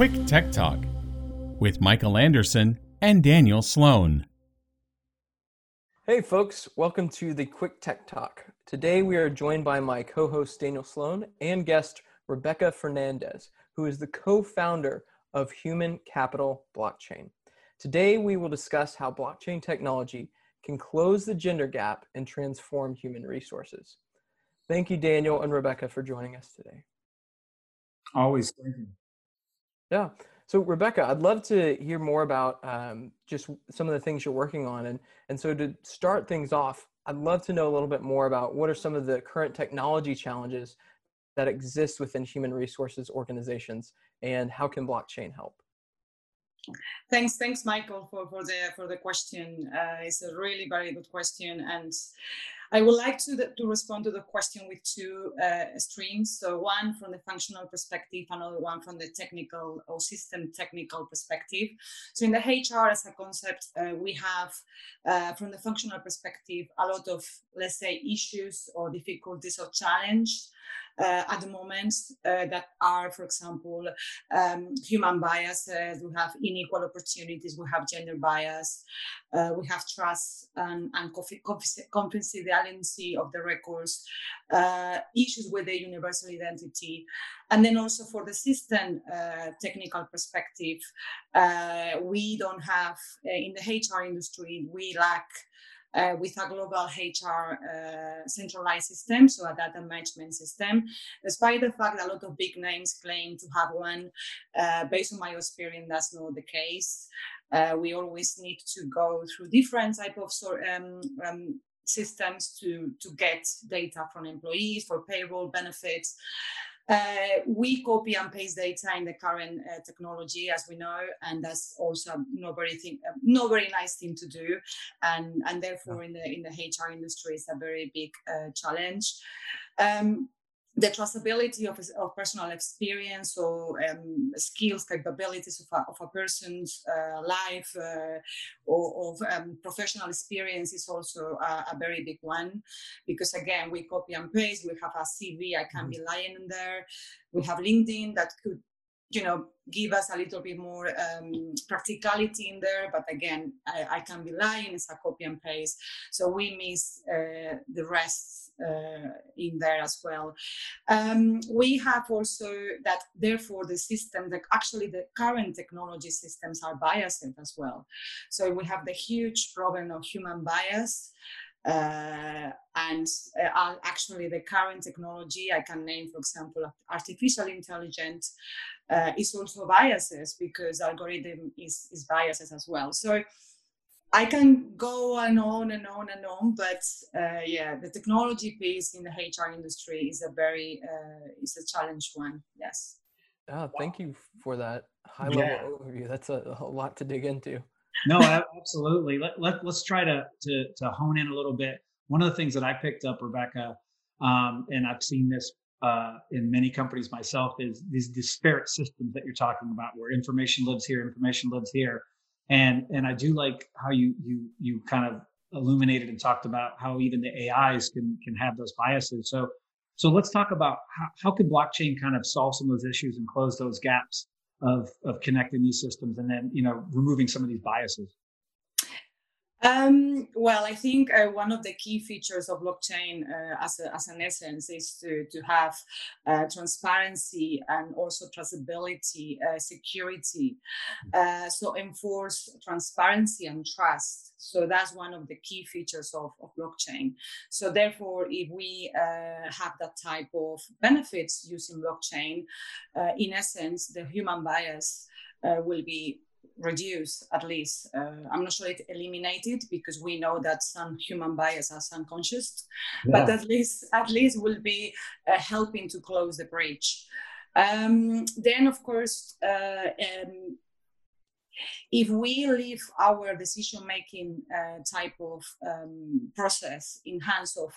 Quick Tech Talk with Michael Anderson and Daniel Sloan. Hey, folks, welcome to the Quick Tech Talk. Today we are joined by my co host Daniel Sloan and guest Rebecca Fernandez, who is the co founder of Human Capital Blockchain. Today we will discuss how blockchain technology can close the gender gap and transform human resources. Thank you, Daniel and Rebecca, for joining us today. Always thank you. Yeah. So, Rebecca, I'd love to hear more about um, just some of the things you're working on. And, and so, to start things off, I'd love to know a little bit more about what are some of the current technology challenges that exist within human resources organizations and how can blockchain help? Thanks, thanks, Michael, for, for the for the question. Uh, it's a really very good question, and I would like to, to respond to the question with two uh, streams. So one from the functional perspective, another one from the technical or system technical perspective. So in the HR as a concept, uh, we have uh, from the functional perspective a lot of let's say issues or difficulties or challenges uh, at the moment uh, that are, for example, um, human biases, we have unequal opportunities, we have gender bias, uh, we have trust and, and confidentiality of the records, uh, issues with the universal identity. And then also for the system uh, technical perspective, uh, we don't have, in the HR industry, we lack uh, with a global HR uh, centralized system, so a data management system. Despite the fact that a lot of big names claim to have one, uh, based on my experience, that's not the case. Uh, we always need to go through different type of um, um, systems to to get data from employees for payroll benefits uh, we copy and paste data in the current uh, technology, as we know, and that's also not very thing, uh, not very nice thing to do, and and therefore in the in the HR industry is a very big uh, challenge. Um, the traceability of, of personal experience or um, skills, capabilities of a, of a person's uh, life uh, or of um, professional experience is also a, a, very big one. Because again, we copy and paste, we have a CV, I can mm-hmm. be lying in there. We have LinkedIn that could you know give us a little bit more um, practicality in there but again I, I, can be lying it's a copy and paste. So we miss uh, the rest uh, in there as well. Um, we have also that therefore the system that actually the current technology systems are biased as well. So we have the huge problem of human bias uh, and uh, actually the current technology i can name for example artificial intelligence uh, is also biases because algorithm is, is biases as well so i can go and on and on and on but uh, yeah the technology piece in the hr industry is a very uh, is a challenge one yes Oh, thank you for that high level yeah. overview that's a, a lot to dig into no, absolutely. Let, let, let's try to, to, to hone in a little bit. One of the things that I picked up, Rebecca, um, and I've seen this uh, in many companies myself, is these disparate systems that you're talking about, where information lives here, information lives here, and and I do like how you you you kind of illuminated and talked about how even the AIs can can have those biases. So so let's talk about how, how can blockchain kind of solve some of those issues and close those gaps of of connecting these systems and then you know removing some of these biases um, well, I think uh, one of the key features of blockchain uh, as, a, as an essence is to, to have uh, transparency and also traceability, uh, security. Uh, so enforce transparency and trust. So that's one of the key features of, of blockchain. So therefore, if we uh, have that type of benefits using blockchain, in essence, the human bias will be reduce at least. Uh, I'm not sure it eliminated because we know that some human bias are unconscious, yeah. but at least at least will be uh, helping to close the breach. Um, then, of course, uh, um, if we leave our decision making uh, type of um, process in hands of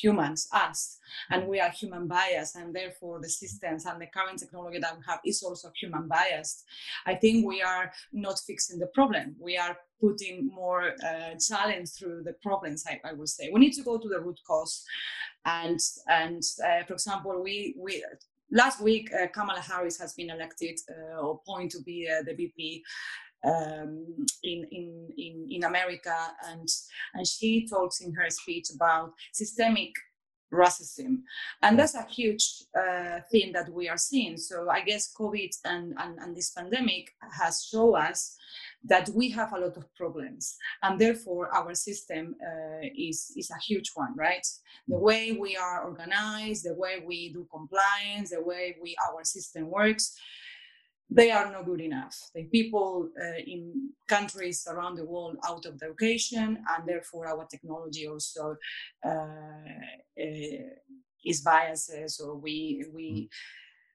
humans, us, and mm. we are human biased, and therefore the systems and the current technology that we have is also human biased. I think we are not fixing the problem. We are putting more uh, challenge through the problems. I, I would say we need to go to the root cause, and and uh, for example, we we last week, uh, Kamala Harris has been elected uh, or point to be uh, the VP um, in, in, in, in America. And, and she talks in her speech about systemic racism. And that's a huge uh, thing that we are seeing. So I guess COVID and, and, and this pandemic has shown us that we have a lot of problems and therefore our system uh, is, is a huge one right the way we are organized the way we do compliance the way we our system works they are not good enough. The people uh, in countries around the world out of education, and therefore our technology also uh, uh, is biases, or we we mm.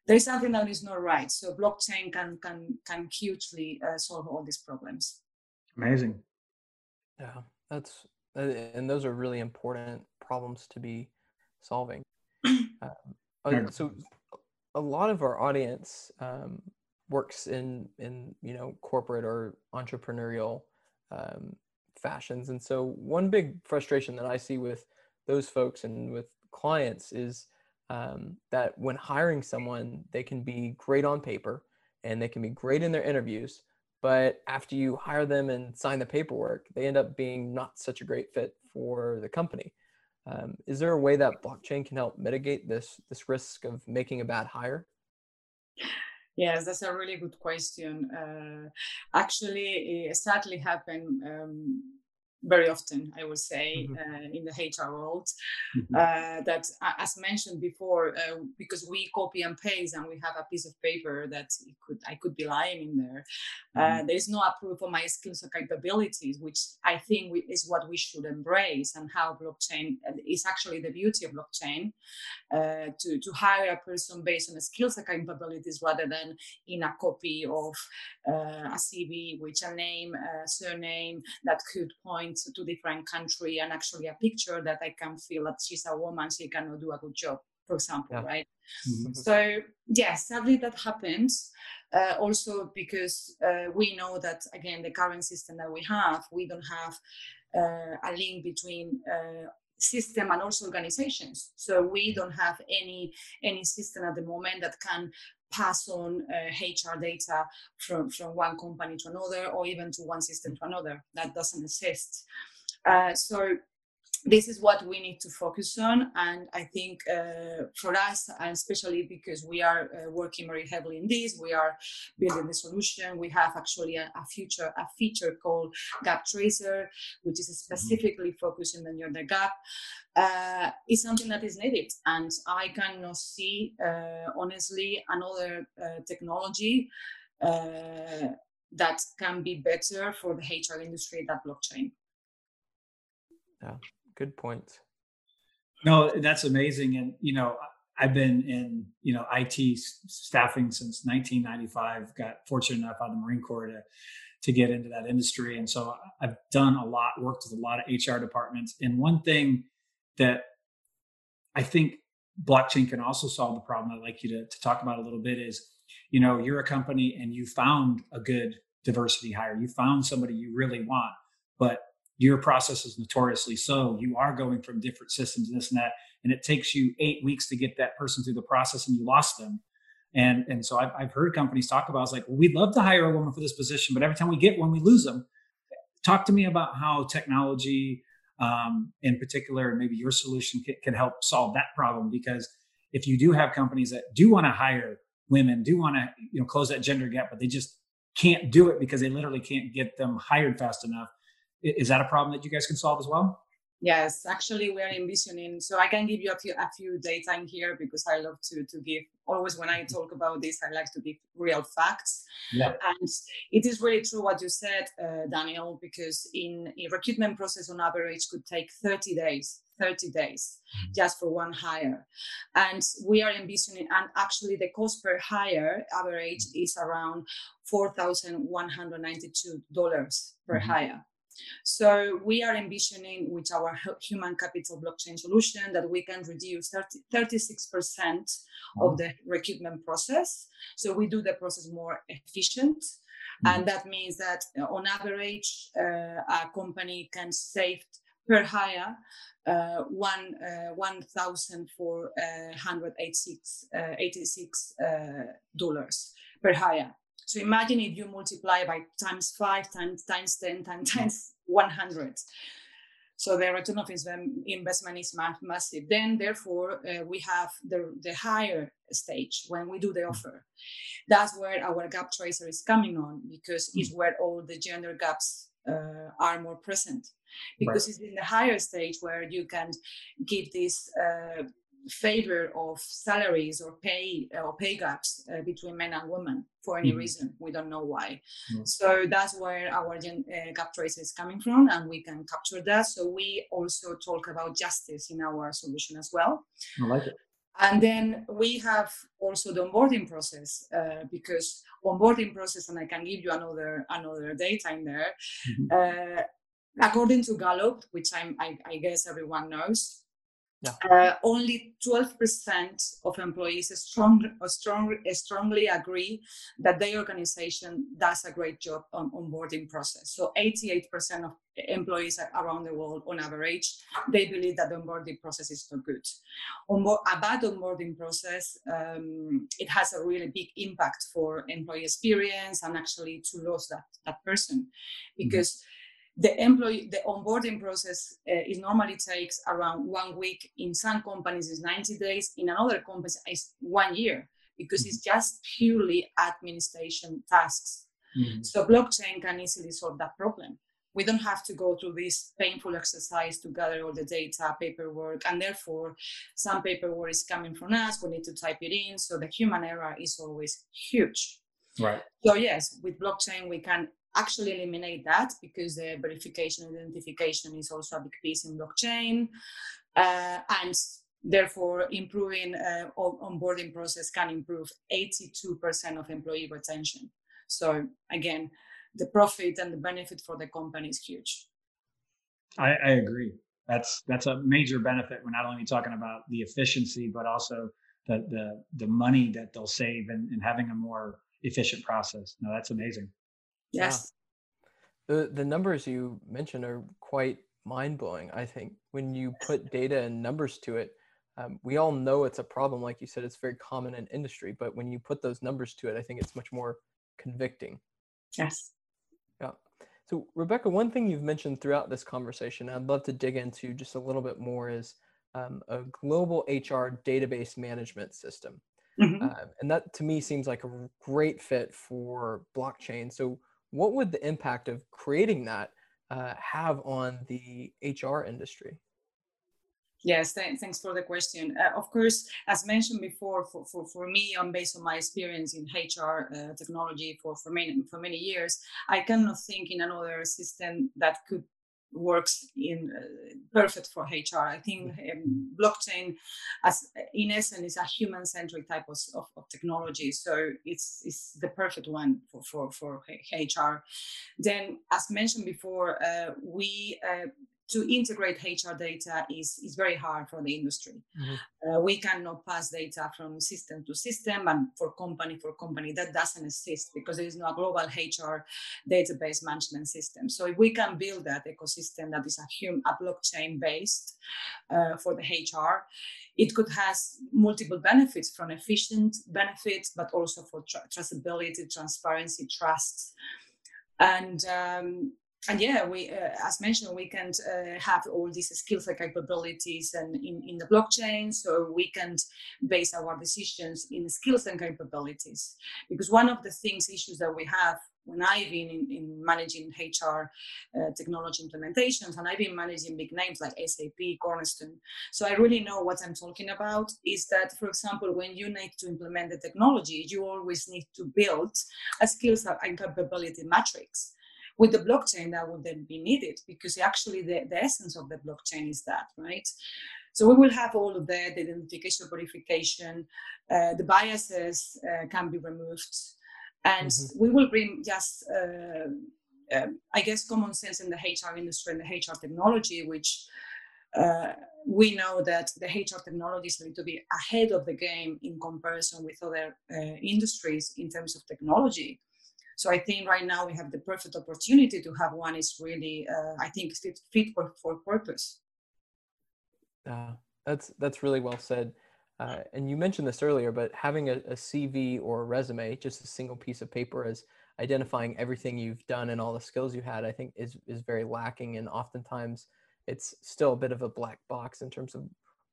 there is something that is not right. So blockchain can can can hugely uh, solve all these problems. Amazing. Yeah, that's and those are really important problems to be solving. Um, so a lot of our audience um, works in in you know corporate or entrepreneurial um, fashions. And so one big frustration that i see with those folks and with clients is um, that when hiring someone they can be great on paper and they can be great in their interviews but after you hire them and sign the paperwork they end up being not such a great fit for the company. Um, is there a way that blockchain can help mitigate this this risk of making a bad hire Yes, that's a really good question. Uh, actually, it sadly happened um, very often, I would say, mm-hmm. uh, in the HR world. Mm-hmm. Uh, that, as mentioned before, uh, because we copy and paste and we have a piece of paper that could I could be lying in there. Uh, mm-hmm. there is no proof of my skills or capabilities, which I think we, is what we should embrace, and how blockchain is actually the beauty of blockchain uh, to to hire a person based on the skills and capabilities rather than in a copy of uh, a CV, which a name, a surname that could point to different country and actually a picture that I can feel that she's a woman, she cannot do a good job, for example, yeah. right? Mm-hmm. So yes, sadly that happens. Uh, also because uh, we know that again the current system that we have, we don't have uh, a link between uh, system and also organizations. So we don't have any any system at the moment that can pass on uh, HR data from, from one company to another or even to one system to another. That doesn't exist. Uh, so this is what we need to focus on. And i think uh, for us and especially because we are uh, working very heavily in this we are building the solution. We have actually a, a future a feature called gap tracer which is mm-hmm. specifically focusing on the gap. Uh, is something that is needed and i cannot see uh, honestly another uh, technology uh, that can be better for the hr industry than blockchain. Yeah good point. No, that's amazing. And, you know, I've been in, you know, IT staffing since 1995, got fortunate enough out of the Marine Corps to, to get into that industry. And so I've done a lot, worked with a lot of HR departments. And one thing that I think blockchain can also solve the problem I'd like you to, to talk about a little bit is, you know, you're a company and you found a good diversity hire. You found somebody you really want, but your process is notoriously so. You are going from different systems this and that, and it takes you eight weeks to get that person through the process, and you lost them. And and so I've, I've heard companies talk about it's like, well, we'd love to hire a woman for this position, but every time we get one, we lose them. Talk to me about how technology, um, in particular, and maybe your solution can, can help solve that problem. Because if you do have companies that do want to hire women, do want to you know close that gender gap, but they just can't do it because they literally can't get them hired fast enough is that a problem that you guys can solve as well? Yes, actually, we are envisioning. So I can give you a few a few data in here because I love to to give. Always when I talk about this, I like to give real facts. Yeah. And it is really true what you said, uh, Daniel, because in a recruitment process on average could take 30 days 30 days mm-hmm. just for one hire. And we are envisioning, and actually the cost per hire average is around $4,192 per mm-hmm. hire. So we are envisioning with our human capital blockchain solution that we can reduce 30, 36% of the recruitment process. So we do the process more efficient. Mm-hmm. And that means that uh, on average, uh, a company can save per hire, uh, one uh, one thousand four hundred eighty six eighty six dollars per hire. So imagine if you multiply by times five, times times ten, times times one hundred. So the return of investment is massive. Then, therefore, uh, we have the, the hire stage when we do the offer. That's where our gap tracer is coming on because it's where all the gender gaps uh, are more present. Because right. it's in the hire stage where you can give this uh, favor of salaries or pay or pay gaps uh, between men and women for any mm-hmm. reason we don't know why mm-hmm. so that's where our gen- uh, gap trace is coming from and we can capture that so we also talk about justice in our solution as well i like it and then we have also the onboarding process uh, because onboarding process and i can give you another another data in there mm-hmm. Uh, according to gallup which I'm, I, I guess everyone knows yeah. Uh, only 12% of employees strong, strong, strongly agree that their organization does a great job on onboarding process. So 88% of employees around the world, on average, they believe that the onboarding process is not good. Onboard, a bad onboarding process, um, it has a really big impact for employee experience and actually to lose that, that person mm-hmm. because mm-hmm the employee the onboarding process uh, is normally takes around one week in some companies is 90 days in another company is one year because it's mm-hmm. just purely administration tasks mm-hmm. so blockchain can easily solve that problem we don't have to go through this painful exercise to gather all the data paperwork and therefore some paperwork is coming from us we need to type it in so the human error is always huge right so yes with blockchain we can actually eliminate that because the verification identification is also a big piece in blockchain uh, and therefore improving uh, onboarding process can improve 82% of employee retention. So again the profit and the benefit for the company is huge. I, I agree. That's that's a major benefit. We're not only talking about the efficiency but also the the, the money that they'll save and, in having a more efficient process. No that's amazing Yes. Yeah. The the numbers you mentioned are quite mind blowing. I think when you put data and numbers to it, um, we all know it's a problem. Like you said, it's very common in industry. But when you put those numbers to it, I think it's much more convicting. Yes. Yeah. So Rebecca, one thing you've mentioned throughout this conversation, I'd love to dig into just a little bit more, is um, a global HR database management system. Mm-hmm. Uh, and that to me seems like a great fit for blockchain. So what would the impact of creating that uh, have on the HR industry? Yes, th- thanks for the question. Uh, of course, as mentioned before, for, for, for me, and based on my experience in HR uh, technology for, for, many, for many years, I cannot think in another system that could works in uh, perfect for HR. I think um, blockchain, as in essence, is a human-centric type of, of, of, technology. So it's it's the perfect one for for, for HR. Then, as mentioned before, uh, we uh, to integrate HR data is, is very hard for the industry. Mm-hmm. Uh, we cannot pass data from system to system and for company for company. That doesn't exist because there is no global HR database management system. So if we can build that ecosystem that is a, hum, a blockchain based uh, for the HR, it could have multiple benefits from efficient benefits, but also for tra- traceability, transparency, trust. And um, and yeah, we, uh, as mentioned, we can uh, have all these skills and capabilities and in, in the blockchain, so we can base our decisions in skills and capabilities. Because one of the things, issues that we have when I've been in, in managing HR uh, technology implementations, and I've been managing big names like SAP, Cornerstone, so I really know what I'm talking about. Is that, for example, when you need to implement the technology, you always need to build a skills and capability matrix with the blockchain, that would then be needed because actually the, the essence of the blockchain is that, right? So we will have all of that, the identification, verification, uh, the biases uh, can be removed, and mm-hmm. we will bring just, uh, um, I guess, common sense in the HR industry and the HR technology, which uh, we know that the HR technology is going to be ahead of the game in comparison with other uh, industries in terms of technology. So I think right now we have the perfect opportunity to have one is really, uh, I think, fit, fit for, for purpose. Uh, that's that's really well said. Uh, and you mentioned this earlier, but having a, a, CV or a resume, just a single piece of paper, as identifying everything you've done and all the skills you had, I think is is very lacking. And oftentimes, it's still a bit of a black box in terms of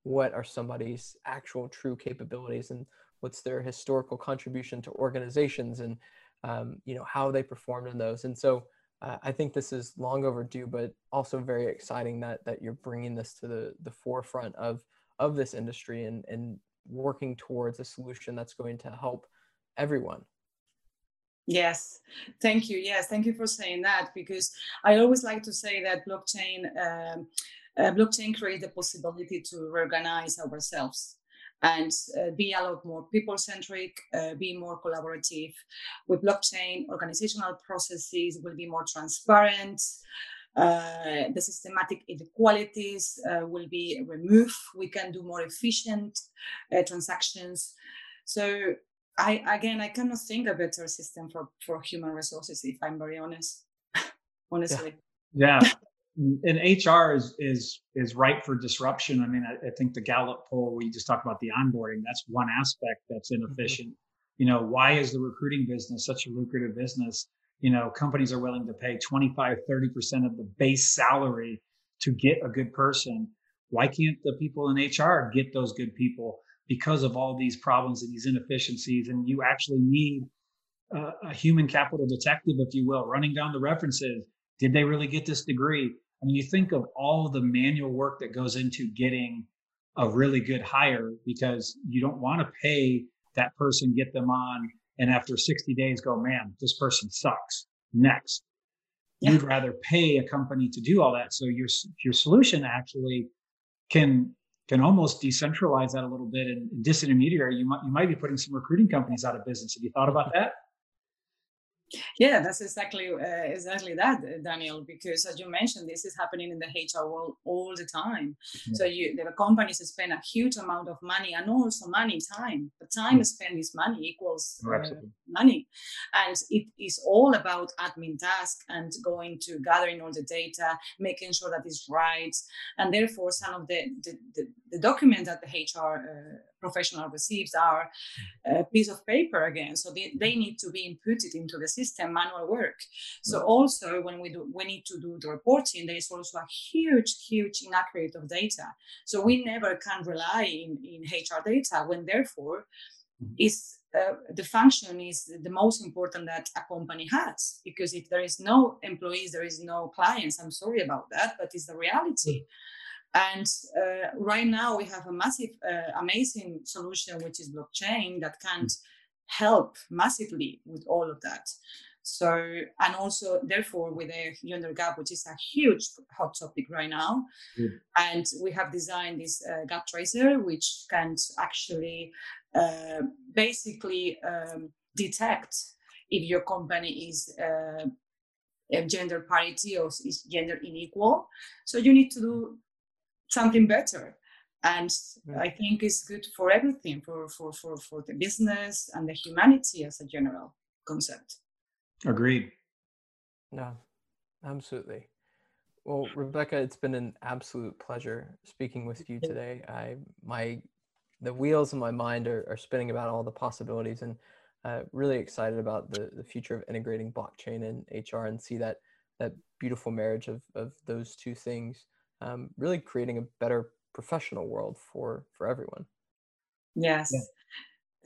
what are somebody's actual true capabilities and what's their historical contribution to organizations and um, you know how they performed in those. And so uh, I think this is long overdue, but also very exciting that that you're bringing this to the the forefront of of this industry and and working towards a solution that's going to help everyone. Yes, thank you. Yes, thank you for saying that because I always like to say that blockchain um, uh, blockchain creates the possibility to reorganize ourselves and uh, be a lot more people centric, uh, be more collaborative. With blockchain, organizational processes will be more transparent. Uh, the systematic inequalities uh, will be removed. We can do more efficient uh, transactions. So, I again, I cannot think a better system for for human resources. If I'm very honest, honestly. Yeah. yeah and HR is is is ripe for disruption. I mean, I, I, think the Gallup poll where you just talked about the onboarding, that's one aspect that's mm-hmm. inefficient. Mm-hmm. You know, why is the recruiting business such a lucrative business? You know, companies are willing to pay 25, 30% of the base salary to get a good person. Why can't the people in HR get those good people because of all these problems and these inefficiencies? And you actually need uh, a human capital detective, if you will, running down the references. Did they really get this degree? I mean, you think of all the manual work that goes into getting a really good hire because you don't want to pay that person, get them on, and after 60 days go, man, this person sucks. Next. Yeah. You'd rather pay a company to do all that. So your your solution actually can can almost decentralize that a little bit and disintermediary. You might you might be putting some recruiting companies out of business. Have you thought about that? Yeah, that's exactly uh, exactly that, uh, Daniel. Because as you mentioned, this is happening in the HR world all the time. Yeah. So you, the companies spend a huge amount of money and also money, time. But time mm. spent is money equals uh, money, and it is all about admin task and going to gathering all the data, making sure that it's right, and therefore some of the the, the, the document that the HR uh, professional receives are a piece of paper again. So they, they need to be inputted into the system, manual work. So also when we do we need to do the reporting, there is also a huge, huge inaccurate of data. So we never can rely in, in HR data when therefore mm-hmm. is uh, the function is the most important that a company has because if there is no employees there is no clients i'm sorry about that but it's the reality and uh, right now we have a massive, uh, amazing solution, which is blockchain that can help massively with all of that. So, and also therefore with a gender gap, which is a huge hot topic right now. Mm. And we have designed this uh, gap tracer, which can actually uh, basically um, detect if your company is uh, gender parity or is gender unequal. So you need to do something better and yeah. i think it's good for everything for, for for for the business and the humanity as a general concept agreed. No absolutely. Well rebecca it's been an absolute pleasure speaking with you today. I my the wheels in my mind are, are spinning about all the possibilities and uh, really excited about the, the future of integrating blockchain and hr and see that that beautiful marriage of, of those two things um, really creating a better professional world for for everyone. Yes. Yeah.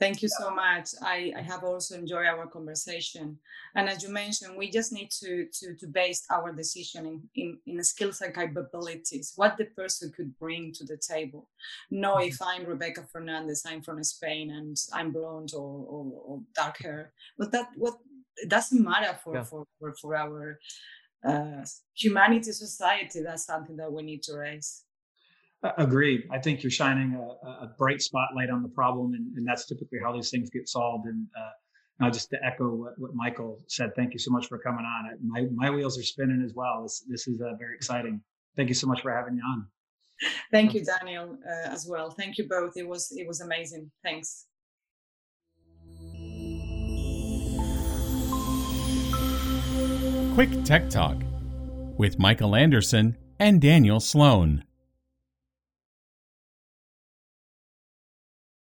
Thank you so much. I, I have also enjoyed our conversation. And as you mentioned we just need to to, to base our decision in, in, in skills and capabilities what the person could bring to the table. No mm-hmm. if i'm rebecca fernandez i'm from spain and i'm blonde or, or, or dark hair but that what it doesn't matter for, yeah. for, for, for our uh, humanity society that's something that we need to raise agreed. I think you're shining a, a bright spotlight on the problem and, and, that's typically how these things get solved. And uh, now just to echo what, what, michael said. Thank you so much for coming on. My, my wheels are spinning as well. This, this is uh, very exciting. Thank you so much for having me on. Thank you. Daniel uh, as well. Thank you both. It was it was amazing. Thanks. Quick Tech Talk with Michael Anderson and Daniel Sloan.